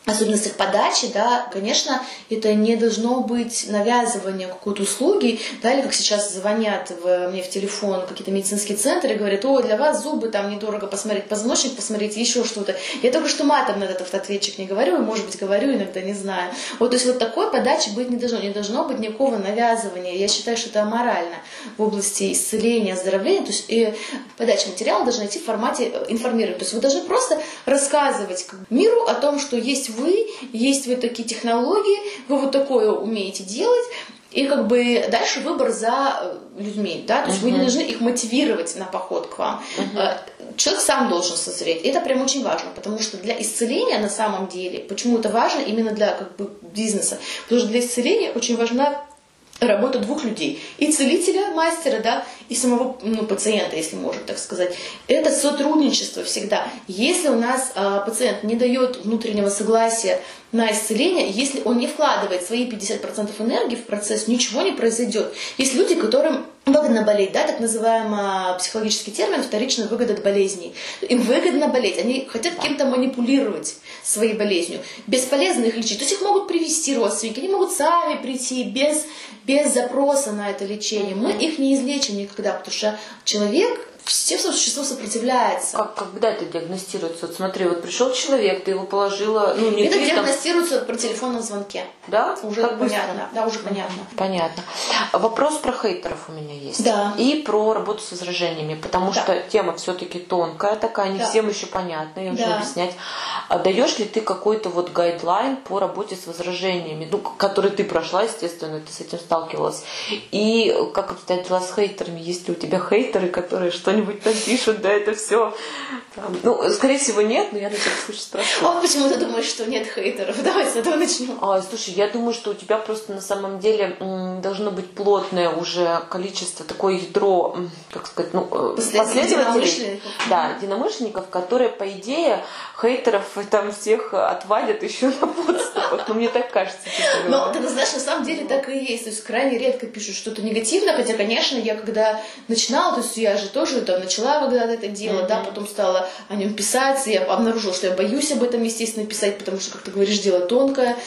особенностях подачи, да, конечно, это не должно быть навязывание какой-то услуги, да, или как сейчас звонят в, мне в телефон какие-то медицинские центры и говорят, о, для вас зубы там недорого посмотреть, позвоночник посмотреть, еще что-то. Я только что матом на этот автоответчик не говорю, и, может быть, говорю, иногда не знаю. Вот, то есть вот такой подачи быть не должно, не должно быть никакого навязывания. Я считаю, что это аморально в области исцеления, оздоровления, то есть и подача материала должна идти в формате э, информирования. То есть вы должны просто рассказывать миру о том, что есть вы, есть вот такие технологии, вы вот такое умеете делать, И как бы дальше выбор за э, людьми, да, то есть uh-huh. вы не должны их мотивировать на поход к вам. Uh-huh. Человек сам должен созреть. Это прям очень важно, потому что для исцеления на самом деле, почему это важно именно для как бы бизнеса, потому что для исцеления очень важна работа двух людей. И целителя, мастера, да, и самого ну, пациента, если можно так сказать. Это сотрудничество всегда. Если у нас э, пациент не дает внутреннего согласия на исцеление, если он не вкладывает свои 50% энергии в процесс, ничего не произойдет. Есть люди, которым выгодно болеть, да, так называемый психологический термин вторичная выгода от болезней. Им выгодно болеть, они хотят кем-то манипулировать своей болезнью. Бесполезно их лечить. То есть их могут привести родственники, они могут сами прийти без, без запроса на это лечение. Мы их не излечим никогда, потому что человек все существо сопротивляется. Как, когда это диагностируется? Вот смотри, вот пришел человек, ты его положила, ну не Это ты, диагностируется там... при телефонном звонке. Да? Уже как понятно. Да, уже понятно. Понятно. Вопрос про хейтеров у меня есть. Да. И про работу с возражениями, потому да. что тема все-таки тонкая такая, не да. всем еще понятна, я уже да. объяснять. А даешь ли ты какой-то вот гайдлайн по работе с возражениями, ну, который ты прошла, естественно, ты с этим сталкивалась. И как обстоят дела с хейтерами? Есть ли у тебя хейтеры, которые что что-нибудь там пишут, да, это все. Ну, скорее всего, нет, но я на всякий случай спрошу. А почему ты думаешь, что нет хейтеров? Давай с этого начнем. А, слушай, я думаю, что у тебя просто на самом деле должно быть плотное уже количество, такое ядро, как сказать, ну, э, последователей. Да, единомышленников, которые, по идее, хейтеров там всех отвадят еще на подступах. Ну, мне так кажется. Но ты знаешь, на самом деле так и есть. То есть крайне редко пишут что-то негативное, хотя, конечно, я когда начинала, то есть я же тоже там начала когда-то это дело, mm-hmm. да, потом стала о нем писать, и я обнаружила, что я боюсь об этом, естественно, писать, потому что, как ты говоришь, дело тонкое,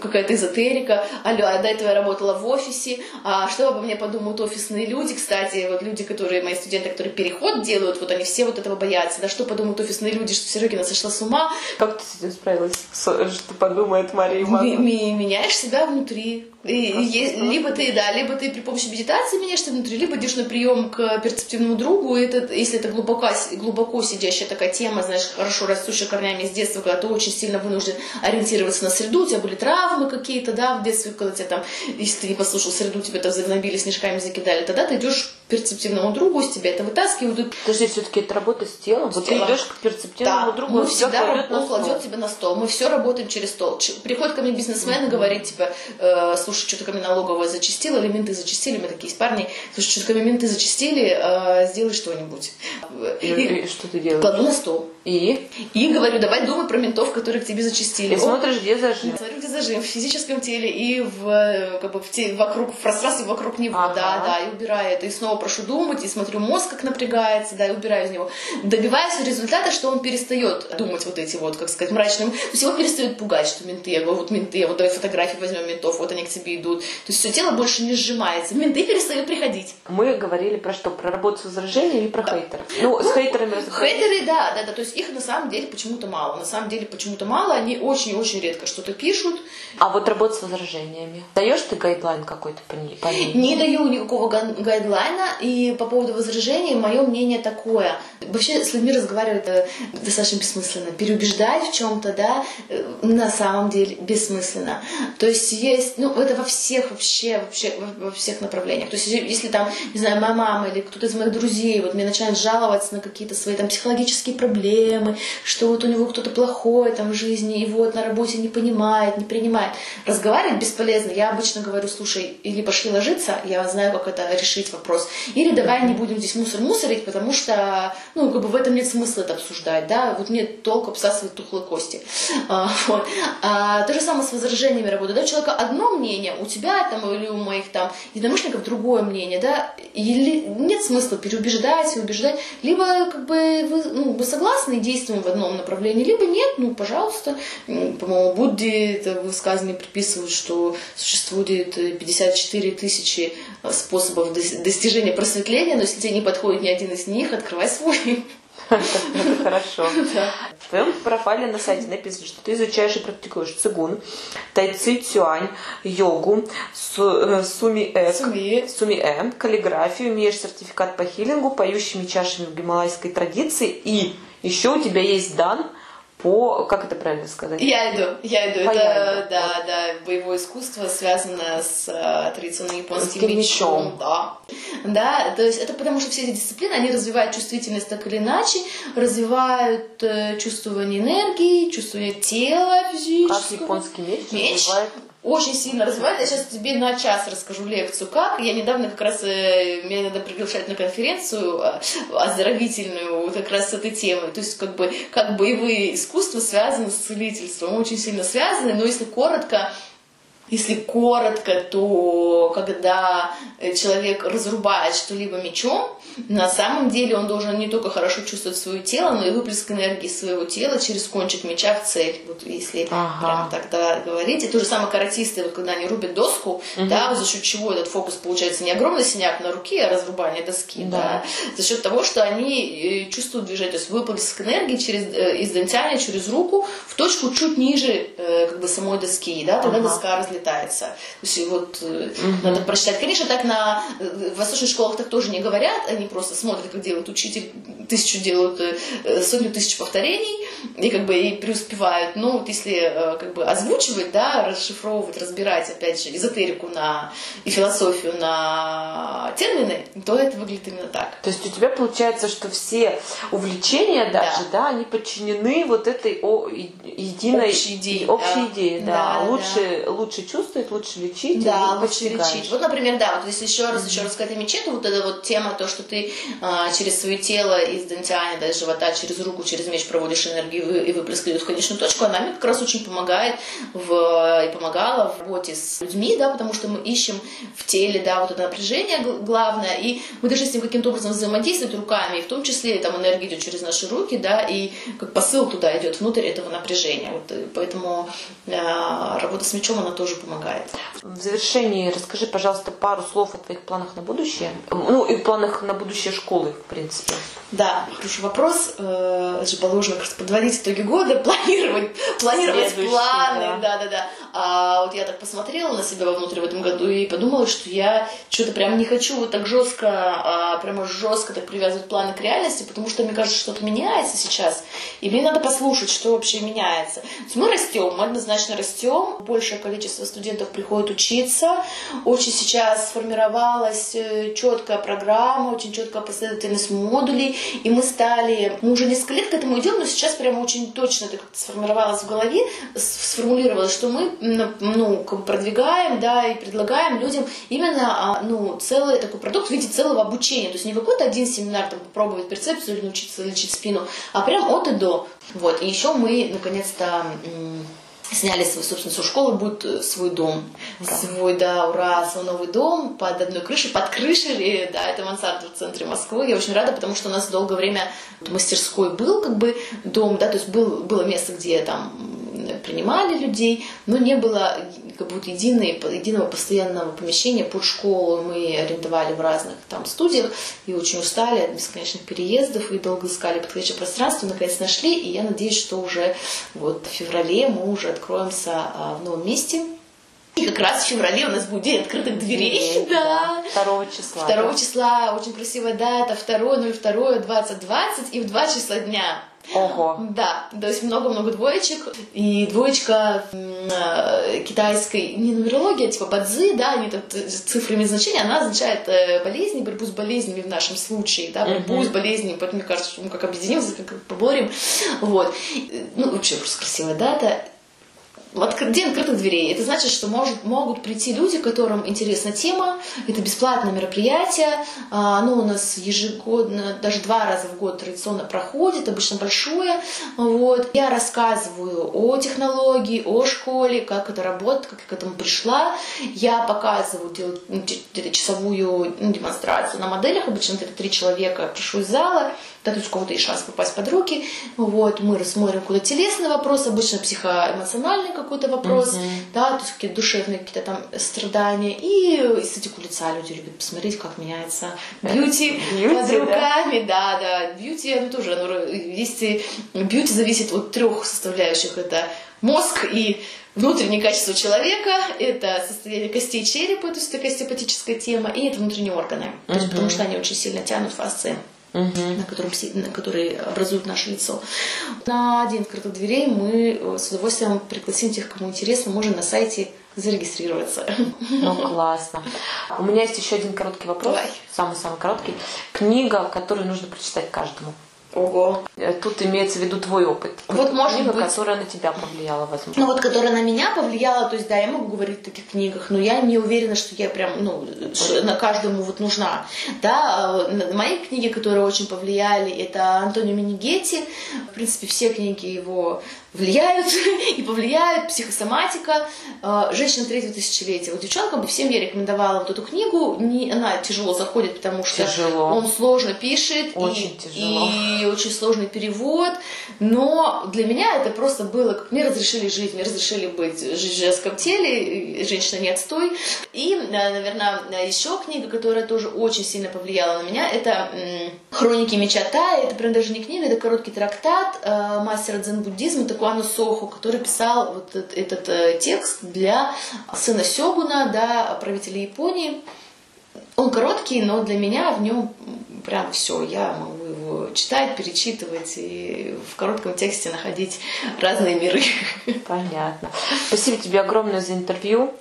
какая-то эзотерика. Алло, а до этого я работала в офисе, а что обо мне подумают офисные люди, кстати, вот люди, которые, мои студенты, которые переход делают, вот они все вот этого боятся, да, что подумают офисные люди, что Серегина сошла с ума. Как ты с этим справилась? Что подумает Мария Ивановна? Меняешь себя внутри, и, есть, либо ты, да, либо ты при помощи медитации меняешься внутри, либо идешь на прием к перцептивному другу, и это, если это глубоко, глубоко сидящая такая тема, знаешь, хорошо растущая корнями с детства, когда ты очень сильно вынужден ориентироваться на среду, у тебя были травмы какие-то, да, в детстве, когда тебя там, если ты не послушал среду, тебя там загнобили, снежками закидали, тогда ты идешь к перцептивному другу, с тебя это вытаскивают. Подожди, все-таки это работа с телом. С вот телом. ты идешь к перцептивному да, другу, мы всегда он кладет тебя на стол. Мы все работаем через стол. Приходит ко мне бизнесмен и говорит, типа, э, слушай, что-то ко мне налоговая зачистила, или менты зачистили, мы такие есть парни, слушай, что-то ко мне менты зачистили, э, сделай что-нибудь. И, и, и что ты делаешь? Кладу на стол. И? И говорю, давай думай про ментов, которые к тебе зачистили. И смотришь, где зажим. Смотрю, где зажим, в физическом теле и в, как бы, в те, вокруг, в пространстве вокруг него, ага. да, да, и убираю это. И снова прошу думать, и смотрю, мозг как напрягается, да, и убираю из него. Добиваюсь результата, что он перестает думать вот эти вот, как сказать, мрачным. То есть его перестает пугать, что менты, я говорю, вот менты, вот давай фотографии возьмем ментов, вот они к тебе идут. То есть все тело больше не сжимается. Менты перестают приходить. Мы говорили про что? Про работу с возражениями или про да. хейтеров? Ну, ну, с хейтерами разобрались. Хейтеры, да, да, да. То есть их на самом деле почему-то мало. На самом деле почему-то мало. Они очень-очень редко что-то пишут. А вот работа с возражениями. Даешь ты гайдлайн какой-то по ней? По ней? Не даю никакого гайдлайна. И по поводу возражений мое мнение такое. Вообще с людьми разговаривать э, достаточно бессмысленно. Переубеждать в чем-то, да, э, на самом деле бессмысленно. То есть есть, ну, это во всех вообще, вообще во всех направлениях. То есть если там, не знаю, моя мама или кто-то из моих друзей вот мне начинает жаловаться на какие-то свои там психологические проблемы, что вот у него кто-то плохой там в жизни, и вот на работе не понимает, не принимает. Разговаривать бесполезно. Я обычно говорю, слушай, или пошли ложиться, я знаю, как это решить вопрос, или давай не будем здесь мусор мусорить, потому что, ну, как бы в этом нет смысла это обсуждать, да, вот мне толк обсасывать тухлые кости. А, вот. а, то же самое с возражениями работы. Да, у человека одно мнение, у тебя там или у моих там единомышленников другое мнение, да, или нет смысла переубеждать и убеждать, либо как бы вы, ну, вы согласны и действуем в одном направлении, либо нет, ну, пожалуйста. По-моему, Будде это высказывание приписывают, что существует 54 тысячи способов достижения просветления, но если тебе не подходит ни один из них, открывай свой. Это хорошо. В твоем профайле на сайте написано, что ты изучаешь и практикуешь цигун, тайци, цюань, йогу, э, суми эк, суми э, каллиграфию, имеешь сертификат по хилингу, поющими чашами в гималайской традиции, и еще у тебя есть дан по, как это правильно сказать? Я иду, я иду. По это, яйду, да, вот. да, боевое искусство связано с э, традиционным японским мечом. мечом. Да. да, то есть это потому, что все эти дисциплины, они развивают чувствительность так или иначе, развивают э, чувствование энергии, чувствование тела Как физического. японский меч, Меч развивает очень сильно развивает. Я сейчас тебе на час расскажу лекцию, как. Я недавно как раз, э, меня надо приглашать на конференцию э, оздоровительную как раз с этой темой. То есть как бы как боевые искусства связаны с целительством, очень сильно связаны, но если коротко, если коротко, то когда человек разрубает что-либо мечом, на самом деле он должен не только хорошо чувствовать свое тело, но и выплеск энергии своего тела через кончик меча в цель. Вот если Ага. прям так да, говорить. И то же самое каратисты, вот когда они рубят доску, да, вот за счет чего этот фокус получается не огромный синяк на руке, а разрубание доски, Да. да, за счет того, что они э, чувствуют движение, то есть выплеск энергии через, э, из дантяня через руку в точку чуть ниже э, как бы самой доски, да, тогда Ага. доска разлетается. То есть вот э, надо прочитать. Конечно, так на э, в восточных школах так тоже не говорят, они просто смотрят, как делает учитель, тысячу делают, э, сотню тысяч повторений, и как бы и преуспевают. Но вот если как бы озвучивать, да, расшифровывать, разбирать, опять же, эзотерику на и философию на термины, то это выглядит именно так. То есть у тебя получается, что все увлечения даже, да, они подчинены вот этой о, единой Общей идее, общей да. идее, да. Да, лучше, лучше чувствовать, лучше лечить, Да, лучше постигаешь. лечить. Вот, например, да, вот если еще раз, еще раз сказать о мече, то вот эта вот тема, то, что ты а, через свое тело из дантиана, да, из живота, через руку, через меч проводишь энергию и вы- и выплеск идет в конечную точку, она мне как раз очень помогает в, и помогала в работе с людьми, да, потому что мы ищем в теле, да, вот это напряжение главное, и мы должны с ним каким-то образом взаимодействовать руками, и в том числе там энергия идет через наши руки, да, и как посыл туда идет внутрь этого напряжения. Вот, э, поэтому э, работа с мечом, она тоже помогает. В завершении расскажи, пожалуйста, пару слов о твоих планах на будущее. Ну, и планах на будущее школы, в принципе. Да, хороший вопрос. Это же положено просто подводить итоги года, планировать, планировать планы. Да, да, да. А вот я так посмотрела на себя вовнутрь в этом году и подумала, что я что-то прям не хочу вот так жестко, а, прямо жестко так привязывать планы к реальности, потому что мне кажется, что-то меняется сейчас, и мне надо послушать, что вообще меняется. То есть мы растем, мы однозначно растем, большее количество студентов приходит учиться, очень сейчас сформировалась э, четкая программа, очень четкая последовательность модулей, и мы стали, мы уже несколько лет к этому идем, но сейчас прямо очень точно как-то сформировалось в голове, сформулировалось, что мы ну, продвигаем, да, и предлагаем людям именно, а, ну, целый такой продукт в виде целого обучения, то есть не какой-то один семинар, там, попробовать перцепцию или научиться лечить спину, а прям от и до. Вот, и еще мы, наконец-то, сняли свою, собственно, свою школу, будет э, свой дом. Ура. Свой, да, ура, свой новый дом под одной крышей, под крышей, да, это мансарда в центре Москвы. Я очень рада, потому что у нас долгое время мастерской был как бы дом, да, то есть был, было место, где там принимали людей, но не было как вот единой, единого постоянного помещения под школу. Мы арендовали в разных там студиях и очень устали от бесконечных переездов и долго искали подходящее пространство, наконец нашли, и я надеюсь, что уже вот в феврале мы уже откроемся а, в новом месте. И как раз в феврале у нас будет день открытых дверей. Да. Второго числа. 2 да? числа очень красивая дата, 2.02, 2020 и в 2 числа дня. Ого. Да, то есть много-много двоечек. И двоечка э, китайской, не нумерология, а типа бадзи, да, они тут цифрами значения, она означает э, болезни, борьбу с болезнями в нашем случае, да, борьбу с болезнями, поэтому мне кажется, что мы как объединимся, как поборем. Вот. Э, Ну, вообще просто красивая дата. Откры- День открытых дверей. Это значит, что может, могут прийти люди, которым интересна тема. Это бесплатное мероприятие. А, Оно у нас ежегодно, даже два раза в год традиционно проходит, обычно большое. Вот. Я рассказываю о технологии, о школе, как это работает, как я к этому пришла. Я показываю, делаю ну, часовую ну, демонстрацию на моделях. Обычно это три человека. Прошу из зала да, то есть у кого-то есть шанс попасть под руки. Вот, мы рассмотрим какой-то телесный вопрос, обычно психоэмоциональный какой-то вопрос, Мгм. да, то есть какие-то душевные какие-то там страдания. И эстетику лица люди любят посмотреть, как меняется бьюти Бьюти, под да. руками. Да, да, бьюти, оно тоже, оно, если бьюти зависит от трех составляющих, это мозг и внутреннее качество человека, это состояние костей черепа, то есть это остеопатическая тема, и это внутренние органы, то есть, потому что они очень сильно тянут фасции. Мгм. на котором, си- на который образует наше лицо. На день открытых дверей мы э, с удовольствием пригласим тех, кому интересно, можно на сайте зарегистрироваться. Ну, классно. У меня есть еще один короткий вопрос. Самый-самый короткий. Книга, которую нужно прочитать каждому. Ого. Э, Тут имеется в виду твой опыт. Вот, может Книга, быть. которая на тебя повлияла, возможно. Ну вот, которая на меня повлияла, то есть, да, я могу говорить в таких книгах, но я не уверена, что я прям, ну, на каждому вот нужна. Да, э, мои книги, которые очень повлияли, это Антонио Минигетти. В принципе, все книги его влияют и повлияют. Психосоматика. э, Женщина третьего тысячелетия. Вот девчонкам бы всем я рекомендовала вот эту книгу. Не, она тяжело заходит, потому что Тяжело. он сложно пишет. и- Очень тяжело. И и очень сложный перевод, но для меня это просто было, как мне разрешили жить, мне разрешили быть, жить в женском теле, и женщина не отстой. И, э, наверное, еще книга, которая тоже очень сильно повлияла на меня, это «Хроники меча Тая», это прям даже не книга, это короткий трактат э, мастера дзен-буддизма Такуану Соху, который писал вот этот, этот, текст для сына Сёгуна, да, правителя Японии. Он короткий, но для меня в нем прям все. Я могу его читать, перечитывать и в коротком тексте находить разные миры. Понятно. Спасибо тебе огромное за интервью.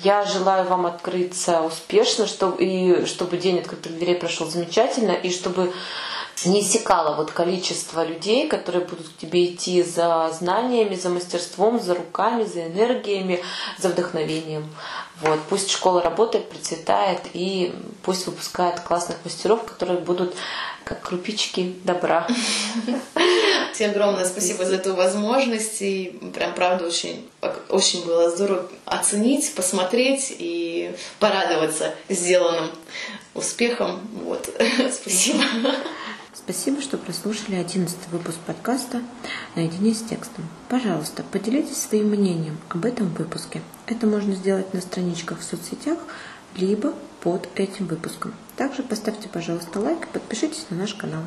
Я желаю вам открыться успешно, чтобы, и чтобы день открытых дверей прошел замечательно, и чтобы не иссякало вот количество людей, которые будут к тебе идти за знаниями, за мастерством, за руками, за энергиями, за вдохновением. Вот. Пусть школа работает, процветает, и пусть выпускает классных мастеров, которые будут как крупички добра. Всем огромное спасибо за эту возможность. И прям, правда, очень, очень было здорово оценить, посмотреть и порадоваться сделанным успехом. Вот. Спасибо. Спасибо, что прослушали 11 выпуск подкаста «Наедине с текстом». Пожалуйста, поделитесь своим мнением об этом выпуске. Это можно сделать на страничках в соцсетях, либо под этим выпуском. Также поставьте, пожалуйста, лайк и подпишитесь на наш канал.